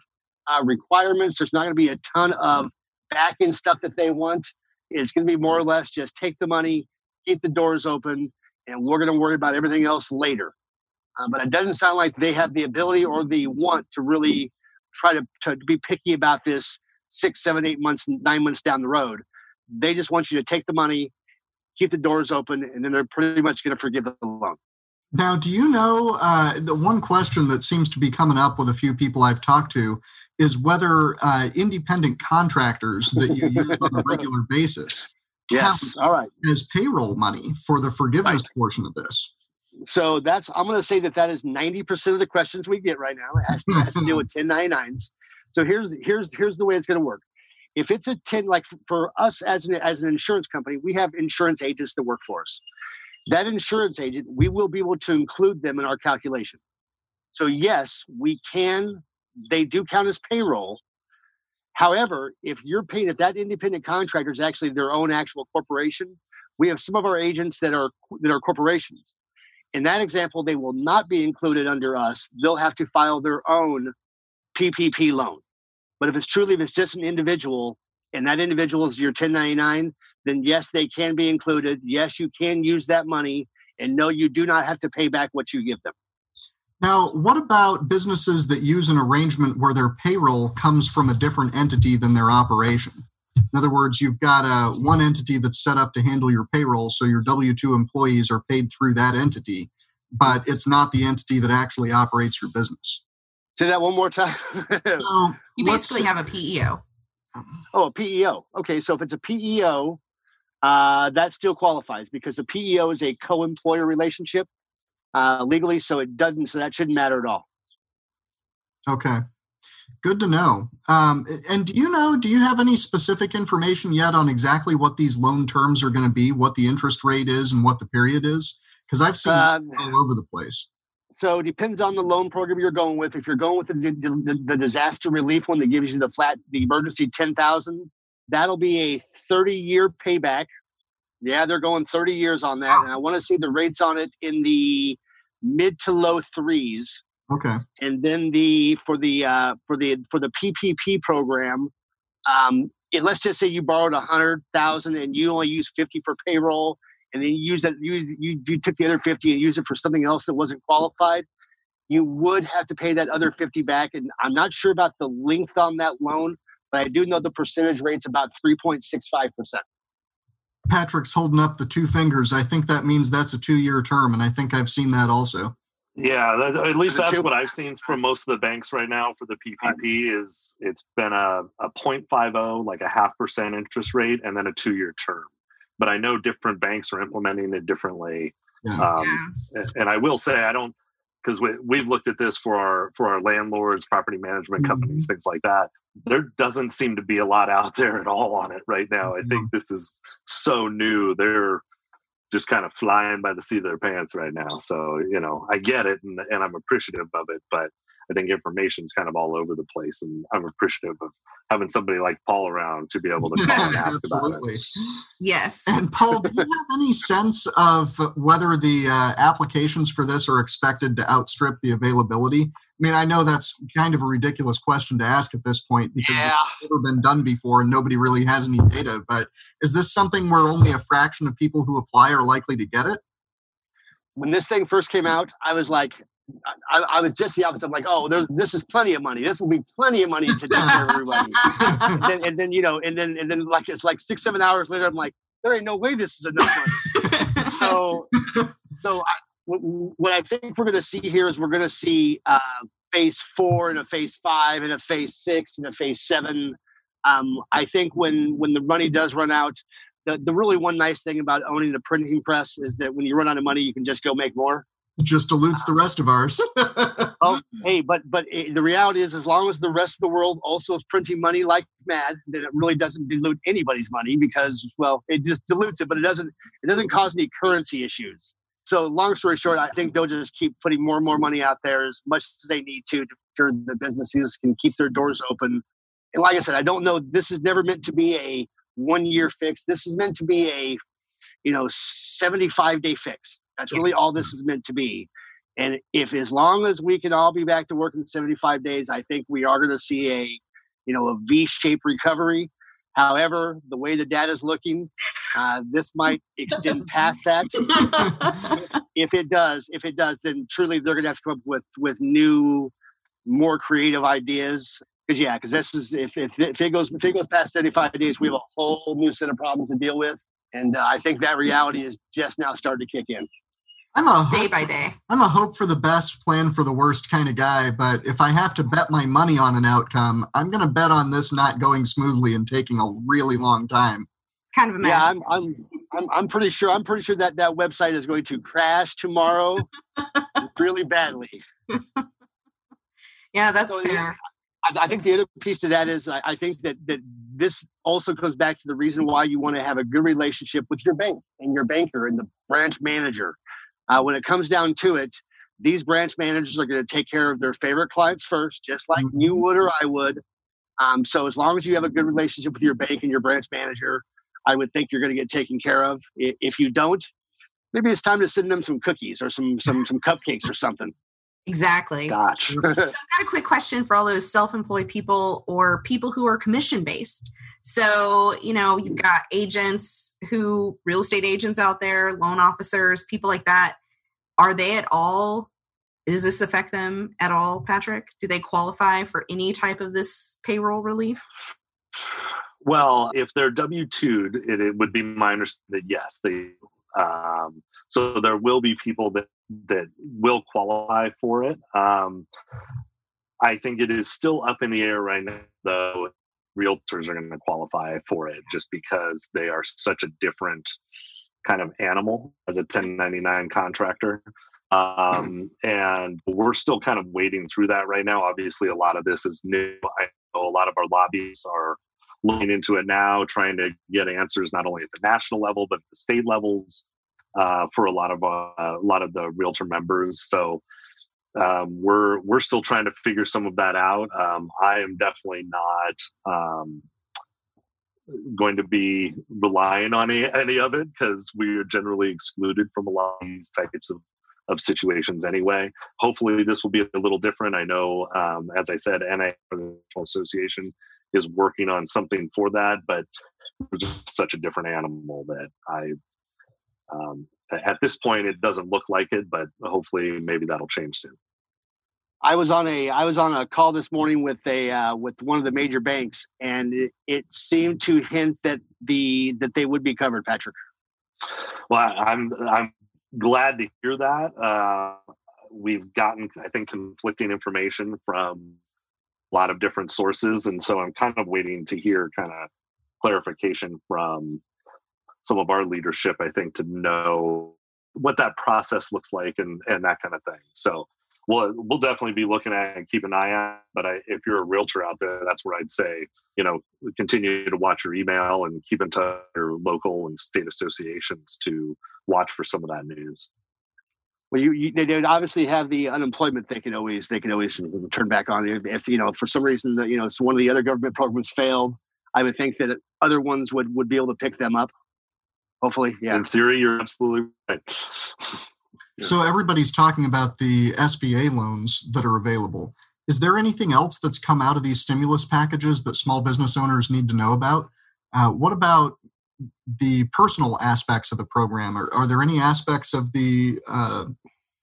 uh, requirements. There's not going to be a ton of back end stuff that they want. It's going to be more or less just take the money, keep the doors open, and we're going to worry about everything else later. Uh, but it doesn't sound like they have the ability or the want to really try to, to be picky about this six, seven, eight months, nine months down the road. They just want you to take the money, keep the doors open, and then they're pretty much going to forgive the loan. Now, do you know uh, the one question that seems to be coming up with a few people I've talked to is whether uh, independent contractors that you use on a regular basis yes, all right, as payroll money for the forgiveness right. portion of this. So that's I'm going to say that that is 90% of the questions we get right now. It has to, has to deal with 1099s. So here's here's here's the way it's going to work. If it's a 10 like for us as an as an insurance company, we have insurance agents that work for us that insurance agent, we will be able to include them in our calculation. So, yes, we can, they do count as payroll. However, if you're paying, if that independent contractor is actually their own actual corporation, we have some of our agents that are that are corporations. In that example, they will not be included under us. They'll have to file their own PPP loan. But if it's truly if it's just an individual and that individual is your 1099, then yes, they can be included. Yes, you can use that money. And no, you do not have to pay back what you give them. Now, what about businesses that use an arrangement where their payroll comes from a different entity than their operation? In other words, you've got a one entity that's set up to handle your payroll, so your W two employees are paid through that entity, but it's not the entity that actually operates your business. Say that one more time. so you basically have a PEO. Oh, a PEO. Okay, so if it's a PEO, uh, that still qualifies because the PEO is a co-employer relationship uh, legally, so it doesn't. So that shouldn't matter at all. Okay, good to know. Um, and do you know? Do you have any specific information yet on exactly what these loan terms are going to be, what the interest rate is, and what the period is? Because I've seen uh, all over the place. So it depends on the loan program you're going with. If you're going with the, the, the disaster relief one that gives you the flat, the emergency ten thousand, That'll be a 30 year payback. Yeah, they're going 30 years on that. And I want to see the rates on it in the mid to low threes. Okay. And then the for the uh, for the for the PPP program, um, it, let's just say you borrowed a hundred thousand and you only use 50 for payroll, and then you use that you, you you took the other 50 and used it for something else that wasn't qualified. You would have to pay that other 50 back, and I'm not sure about the length on that loan but I do know the percentage rate's about 3.65%. Patrick's holding up the two fingers. I think that means that's a two year term, and I think I've seen that also. Yeah, that, at least that's what I've seen from most of the banks right now for the PPP is it's been a, a 0.50, like a half percent interest rate, and then a two year term. But I know different banks are implementing it differently. Yeah. Um, yeah. And I will say, I don't because we, we've looked at this for our for our landlords, property management companies, mm-hmm. things like that there doesn't seem to be a lot out there at all on it right now. I think mm-hmm. this is so new. They're just kind of flying by the seat of their pants right now. So, you know, I get it and, and I'm appreciative of it, but I think information is kind of all over the place. And I'm appreciative of having somebody like Paul around to be able to call and ask about it. Yes. And Paul, do you have any sense of whether the uh, applications for this are expected to outstrip the availability? I mean, I know that's kind of a ridiculous question to ask at this point because yeah. it's never been done before and nobody really has any data. But is this something where only a fraction of people who apply are likely to get it? When this thing first came out, I was like, I, I was just the opposite. I'm like, oh, this is plenty of money. This will be plenty of money to take care of everybody. and, then, and then, you know, and then, and then, like it's like six, seven hours later, I'm like, there ain't no way this is enough money. so so I, what I think we're going to see here is we're going to see uh, phase four and a phase five and a phase six and a phase seven. Um, I think when when the money does run out, the, the really one nice thing about owning the printing press is that when you run out of money, you can just go make more. Just dilutes the rest of ours. oh, hey, but but it, the reality is, as long as the rest of the world also is printing money like mad, then it really doesn't dilute anybody's money because, well, it just dilutes it, but it doesn't it doesn't cause any currency issues. So, long story short, I think they'll just keep putting more and more money out there as much as they need to to ensure the businesses can keep their doors open. And like I said, I don't know. This is never meant to be a one year fix. This is meant to be a you know 75 day fix that's really all this is meant to be. And if as long as we can all be back to work in 75 days, I think we are going to see a, you know, a V-shaped recovery. However, the way the data is looking, uh, this might extend past that. if it does, if it does, then truly they're going to have to come up with with new, more creative ideas. Because yeah, because this is if, if if it goes if it goes past 75 days, we have a whole new set of problems to deal with, and uh, I think that reality is just now starting to kick in. I'm a day by day. I'm a hope for the best, plan for the worst kind of guy. But if I have to bet my money on an outcome, I'm going to bet on this not going smoothly and taking a really long time. Kind of a mess. Yeah, I'm, I'm, I'm, I'm pretty sure. I'm pretty sure that that website is going to crash tomorrow, really badly. yeah, that's so, fair. I, I, think the other piece to that is I, I think that that this also comes back to the reason why you want to have a good relationship with your bank and your banker and the branch manager uh, when it comes down to it, these branch managers are going to take care of their favorite clients first, just like you mm-hmm. would or I would. Um, so as long as you have a good relationship with your bank and your branch manager, I would think you're going to get taken care of. If you don't, maybe it's time to send them some cookies or some some some cupcakes or something. Exactly. Gotcha. so I've got a quick question for all those self-employed people or people who are commission based. So, you know, you've got agents who real estate agents out there, loan officers, people like that. Are they at all does this affect them at all, Patrick? Do they qualify for any type of this payroll relief? Well, if they're W 2'd, it, it, would be my understanding that yes, they. Um, so there will be people that that will qualify for it. Um, I think it is still up in the air right now, though. Realtors are going to qualify for it just because they are such a different kind of animal as a 1099 contractor. Um, and we're still kind of wading through that right now. Obviously, a lot of this is new. I know a lot of our lobbies are looking into it now, trying to get answers not only at the national level but the state levels uh, for a lot of uh, a lot of the realtor members. So um, we're we're still trying to figure some of that out. Um, I am definitely not um, going to be relying on any, any of it because we are generally excluded from a lot of these types of of situations anyway. Hopefully, this will be a little different. I know, um, as I said, NA Association is working on something for that, but it's just such a different animal that I um, at this point, it doesn't look like it, but hopefully, maybe that'll change soon. I was on a I was on a call this morning with a uh, with one of the major banks, and it, it, seemed to hint that the that they would be covered, Patrick. Well, I'm I'm glad to hear that. Uh, we've gotten I think conflicting information from a lot of different sources, and so I'm kind of waiting to hear kind of clarification from some of our leadership, I think, to know what that process looks like and and that kind of thing. So we'll we'll definitely be looking at and keep an eye on. But I, if you're a realtor out there, that's where I'd say you know continue to watch your email and keep in touch with your local and state associations to watch for some of that news. Well, you, you, they obviously have the unemployment. They can always they can always turn back on if, you know for some reason that you know so one of the other government programs failed. I would think that other ones would would be able to pick them up hopefully yeah. In theory you're absolutely right. So everybody's talking about the sba loans that are available. Is there anything else that's come out of these stimulus packages that small business owners need to know about? Uh, what about the personal aspects of the program? Are, are there any aspects of the uh,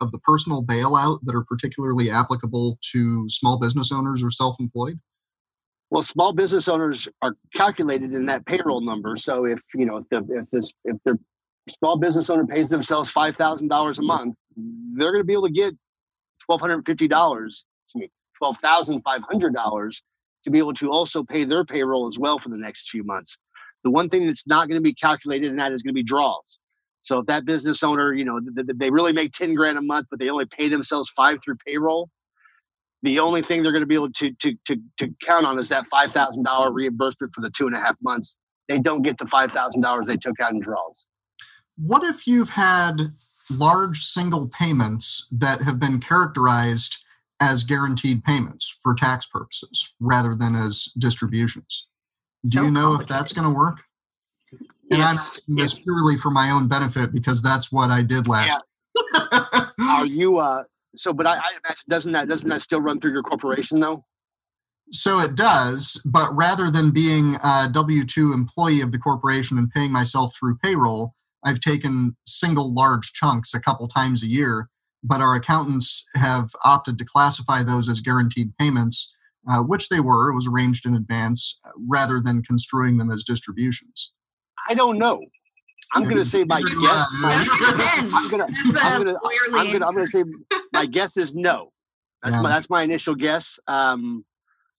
of the personal bailout that are particularly applicable to small business owners or self-employed well, small business owners are calculated in that payroll number. So if you know if the if this if they're small business owner pays themselves five thousand dollars a mm. month, they're going to be able to get twelve hundred fifty dollars, twelve thousand five hundred dollars to be able to also pay their payroll as well for the next few months. The one thing that's not going to be calculated in that is going to be draws. So if that business owner, you know, they really make 10 grand a month, but they only pay themselves five through payroll, the only thing they're going to be able to, to, to, to count on is that $5,000 reimbursement for the two and a half months. They don't get the $5,000 they took out in draws. What if you've had large single payments that have been characterized as guaranteed payments for tax purposes rather than as distributions? Do so you know if that's going to work? And I'm asking this purely for my own benefit because that's what I did last. Yeah. Are you? Uh, so, but I, I imagine doesn't that doesn't that still run through your corporation though? So it does, but rather than being a W two employee of the corporation and paying myself through payroll, I've taken single large chunks a couple times a year. But our accountants have opted to classify those as guaranteed payments, uh, which they were. It was arranged in advance, rather than construing them as distributions. I don't know. I'm going to say my guess. My, I'm to. I'm to. I'm to. I'm to say my guess is no. That's my. That's my initial guess. Um,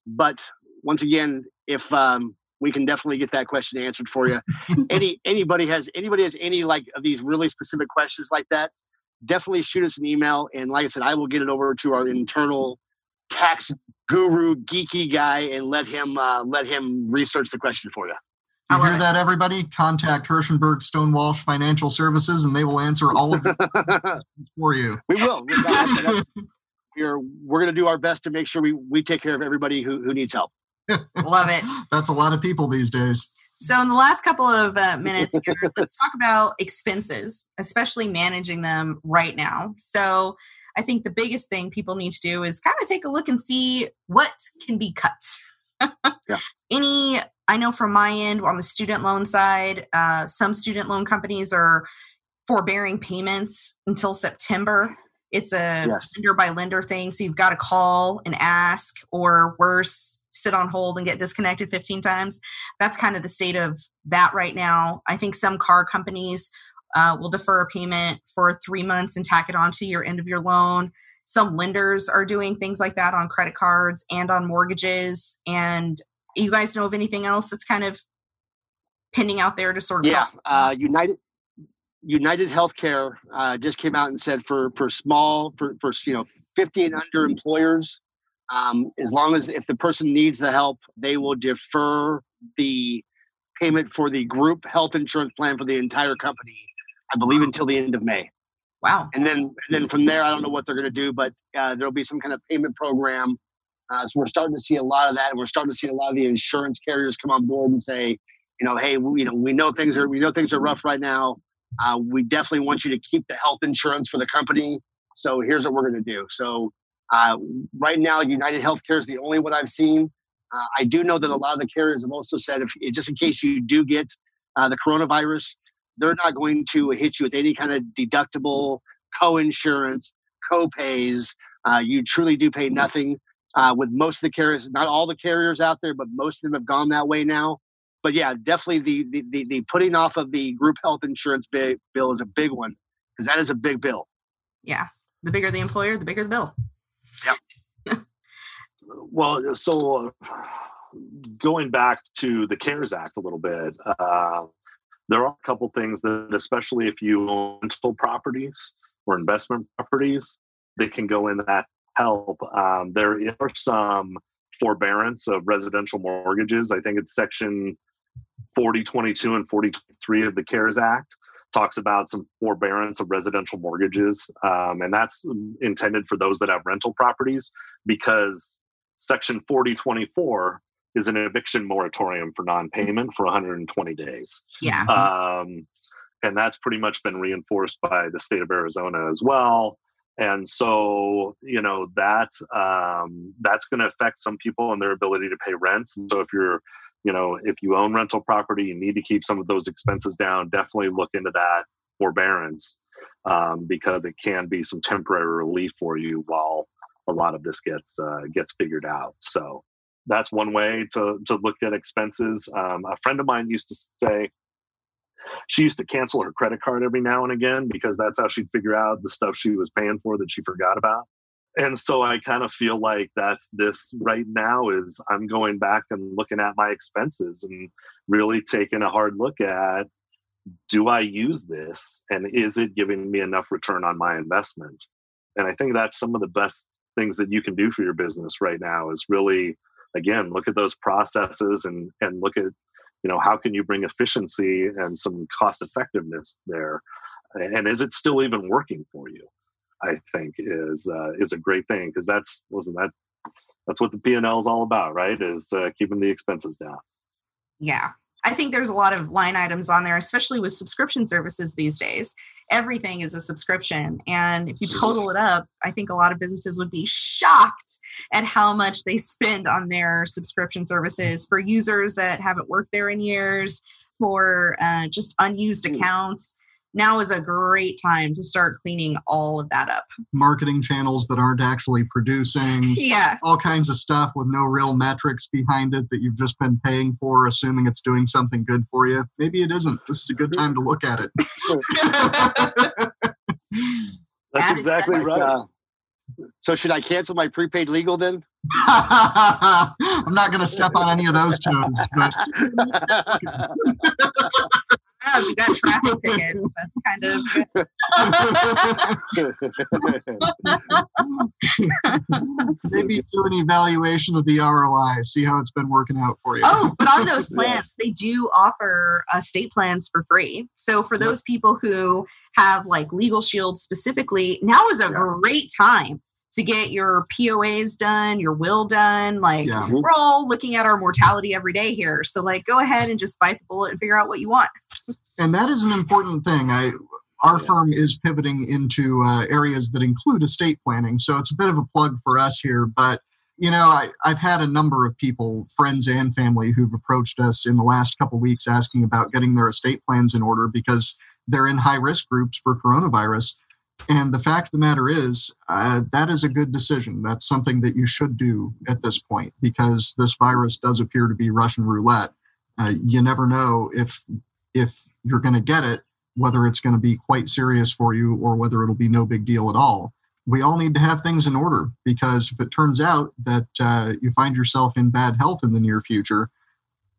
but once again, if um, we can definitely get that question answered for you. any anybody has anybody has any like of these really specific questions like that? Definitely shoot us an email, and like I said, I will get it over to our internal tax guru geeky guy and let him uh, let him research the question for you. You hear that, everybody? Contact Hershenberg Stonewalsh Financial Services, and they will answer all of it for you. We will. we're we're going to do our best to make sure we, we take care of everybody who, who needs help. Love it. That's a lot of people these days. So, in the last couple of uh, minutes, here, let's talk about expenses, especially managing them right now. So, I think the biggest thing people need to do is kind of take a look and see what can be cut. yeah. Any I know from my end on the student loan side, uh, some student loan companies are forbearing payments until September. It's a yes. lender by lender thing. So you've got to call and ask, or worse, sit on hold and get disconnected 15 times. That's kind of the state of that right now. I think some car companies uh, will defer a payment for three months and tack it onto your end of your loan. Some lenders are doing things like that on credit cards and on mortgages. And you guys know of anything else that's kind of pending out there to sort of yeah uh, united united healthcare uh, just came out and said for for small for, for you know 50 and under employers um, as long as if the person needs the help they will defer the payment for the group health insurance plan for the entire company i believe until the end of may. Wow. And then and then from there i don't know what they're going to do but uh, there'll be some kind of payment program uh, so we're starting to see a lot of that, and we're starting to see a lot of the insurance carriers come on board and say, you know, hey, we, you know, we know things are we know things are rough right now. Uh, we definitely want you to keep the health insurance for the company. So here's what we're going to do. So uh, right now, United Healthcare is the only one I've seen. Uh, I do know that a lot of the carriers have also said, if just in case you do get uh, the coronavirus, they're not going to hit you with any kind of deductible, co-insurance, co-pays. Uh, you truly do pay nothing uh, with most of the carriers, not all the carriers out there, but most of them have gone that way now. But yeah, definitely the the, the, the putting off of the group health insurance big, bill is a big one because that is a big bill. Yeah, the bigger the employer, the bigger the bill. Yeah. well, so uh, going back to the CARES Act a little bit, uh, there are a couple things that, especially if you own rental properties or investment properties, they can go in that help. Um, there are some forbearance of residential mortgages. I think it's section 4022 and 4023 of the CARES Act talks about some forbearance of residential mortgages. Um, and that's intended for those that have rental properties because section 4024 is an eviction moratorium for non-payment for 120 days. Yeah. Um, and that's pretty much been reinforced by the state of Arizona as well and so you know that um, that's going to affect some people and their ability to pay rents and so if you're you know if you own rental property you need to keep some of those expenses down. Definitely look into that forbearance um, because it can be some temporary relief for you while a lot of this gets uh, gets figured out. So that's one way to to look at expenses. Um, a friend of mine used to say she used to cancel her credit card every now and again because that's how she'd figure out the stuff she was paying for that she forgot about. And so i kind of feel like that's this right now is i'm going back and looking at my expenses and really taking a hard look at do i use this? And is it giving me enough return on my investment? And i think that's some of the best things that you can do for your business right now is really again look at those processes and and look at you know how can you bring efficiency and some cost effectiveness there and is it still even working for you I think is uh, is a great thing because that's wasn't that that's what the P and L is all about, right? Is uh, keeping the expenses down. Yeah, I think there's a lot of line items on there, especially with subscription services these days. Everything is a subscription, and if you total it up, I think a lot of businesses would be shocked at how much they spend on their subscription services. For users that haven't worked there in years, for uh, just unused hmm. accounts now is a great time to start cleaning all of that up. Marketing channels that aren't actually producing, yeah, all kinds of stuff with no real metrics behind it that you've just been paying for, assuming it's doing something good for you. Maybe it isn't. This is a good time to look at it. That's exactly right. Uh, so should I cancel my prepaid legal then? I'm not going to step on any of those toes. But yeah, we got traffic tickets. That's kind of. Maybe do an evaluation of the ROI, see how it's been working out for you. Oh, but on those plans, yes. they do offer uh, state plans for free. So for those people who have like Legal Shield specifically, now is a yeah. great time to get your POAs done, your will done. Like yeah. we're all looking at our mortality every day here. So like go ahead and just bite the bullet and figure out what you want. and that is an important thing. I our firm is pivoting into uh, areas that include estate planning. So it's a bit of a plug for us here, but you know, I, have had a number of people, friends and family, who've approached us in the last couple weeks asking about getting their estate plans in order because they're in high risk groups for coronavirus. And the fact of the matter is, uh, that is a good decision. That's something that you should do at this point because this virus does appear to be Russian roulette. Uh, you never know if if you're going to get it, whether it's going to be quite serious for you or whether it'll be no big deal at all. We all need to have things in order because if it turns out that uh, you find yourself in bad health in the near future,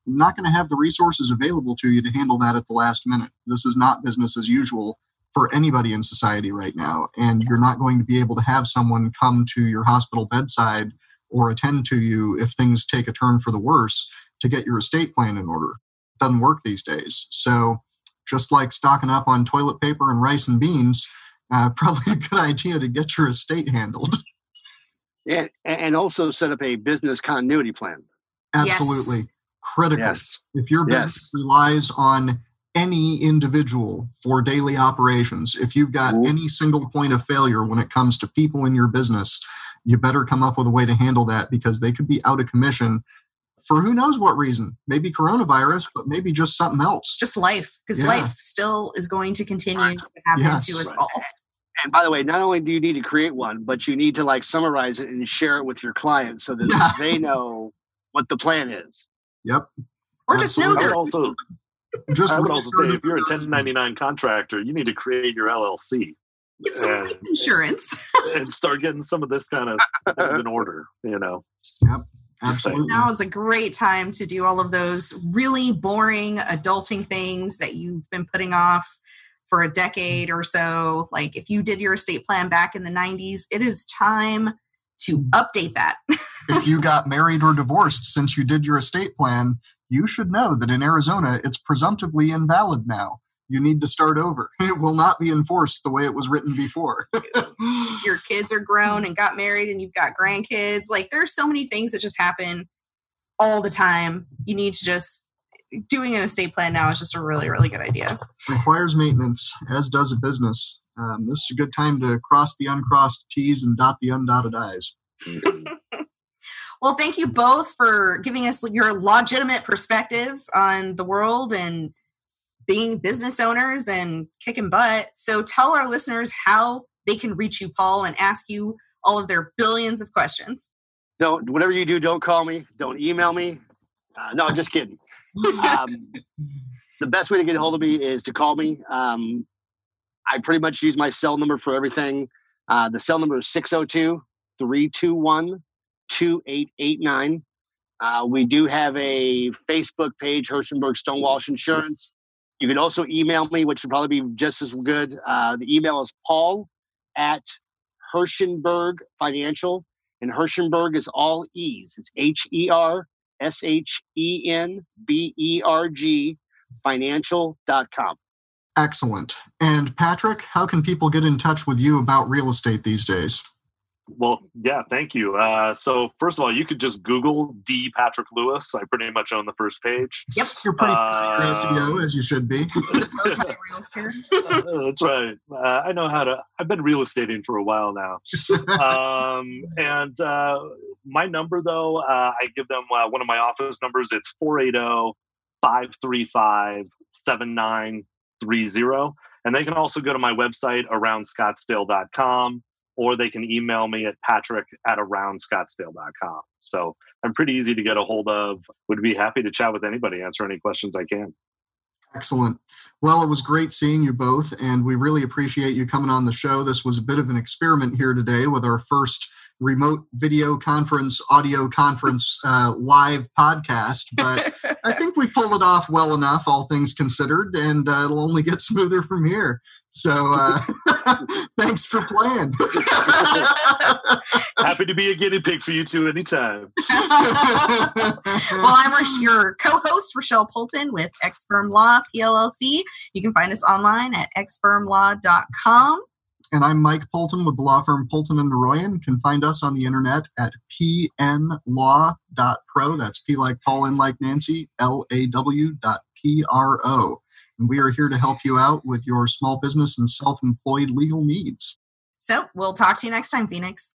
not going to have the resources available to you to handle that at the last minute. This is not business as usual for anybody in society right now. And you're not going to be able to have someone come to your hospital bedside or attend to you if things take a turn for the worse to get your estate plan in order. It doesn't work these days. So, just like stocking up on toilet paper and rice and beans, uh, probably a good idea to get your estate handled. Yeah, and also set up a business continuity plan. Absolutely. Yes. Critical. Yes. If your business yes. relies on any individual for daily operations. If you've got Ooh. any single point of failure when it comes to people in your business, you better come up with a way to handle that because they could be out of commission for who knows what reason. Maybe coronavirus, but maybe just something else. Just life, because yeah. life still is going to continue to happen yes. to us all. And by the way, not only do you need to create one, but you need to like summarize it and share it with your clients so that they know what the plan is. Yep. Or Absolutely. just know that also just I would also say if you're a 1099 contractor, you need to create your LLC. Get some and, insurance. and start getting some of this kind of things in order, you know. Yep. Absolutely. Now is a great time to do all of those really boring adulting things that you've been putting off for a decade or so. Like if you did your estate plan back in the 90s, it is time to update that. if you got married or divorced since you did your estate plan, you should know that in Arizona, it's presumptively invalid now. You need to start over. It will not be enforced the way it was written before. Your kids are grown and got married, and you've got grandkids. Like, there's so many things that just happen all the time. You need to just doing an estate plan now is just a really, really good idea. Requires maintenance, as does a business. Um, this is a good time to cross the uncrossed T's and dot the undotted I's. Well, thank you both for giving us your legitimate perspectives on the world and being business owners and kicking butt. So tell our listeners how they can reach you, Paul, and ask you all of their billions of questions. Don't, whatever you do, don't call me. Don't email me. Uh, no, I'm just kidding. Um, the best way to get a hold of me is to call me. Um, I pretty much use my cell number for everything. Uh, the cell number is 602 321 2889. Uh, we do have a Facebook page, Hershenberg Stonewash Insurance. You can also email me, which would probably be just as good. Uh, the email is paul at Hershenberg Financial, and Hershenberg is all E's. It's H E R S H E N B E R G financial.com. Excellent. And Patrick, how can people get in touch with you about real estate these days? Well, yeah, thank you. Uh, so, first of all, you could just Google D. Patrick Lewis. I pretty much own the first page. Yep. You're pretty uh, SEO, as you should be. That's right. Uh, I know how to, I've been real estating for a while now. um, and uh, my number, though, uh, I give them uh, one of my office numbers. It's 480 535 7930. And they can also go to my website, aroundscottsdale.com or they can email me at patrick at aroundscottsdale.com. So I'm pretty easy to get a hold of. Would be happy to chat with anybody, answer any questions I can. Excellent. Well, it was great seeing you both, and we really appreciate you coming on the show. This was a bit of an experiment here today with our first remote video conference, audio conference, uh, live podcast. But I think we pulled it off well enough, all things considered, and uh, it'll only get smoother from here. So uh, thanks for playing. Happy to be a guinea pig for you two anytime. well, I'm your co-host Rochelle Polton with X Firm Law PLLC. You can find us online at xfirmlaw.com. And I'm Mike Polton with the law firm Polton and Naroyan. You can find us on the internet at pnlaw.pro. That's P like Paul and like Nancy, L A W dot P R O and we are here to help you out with your small business and self employed legal needs. So we'll talk to you next time, Phoenix.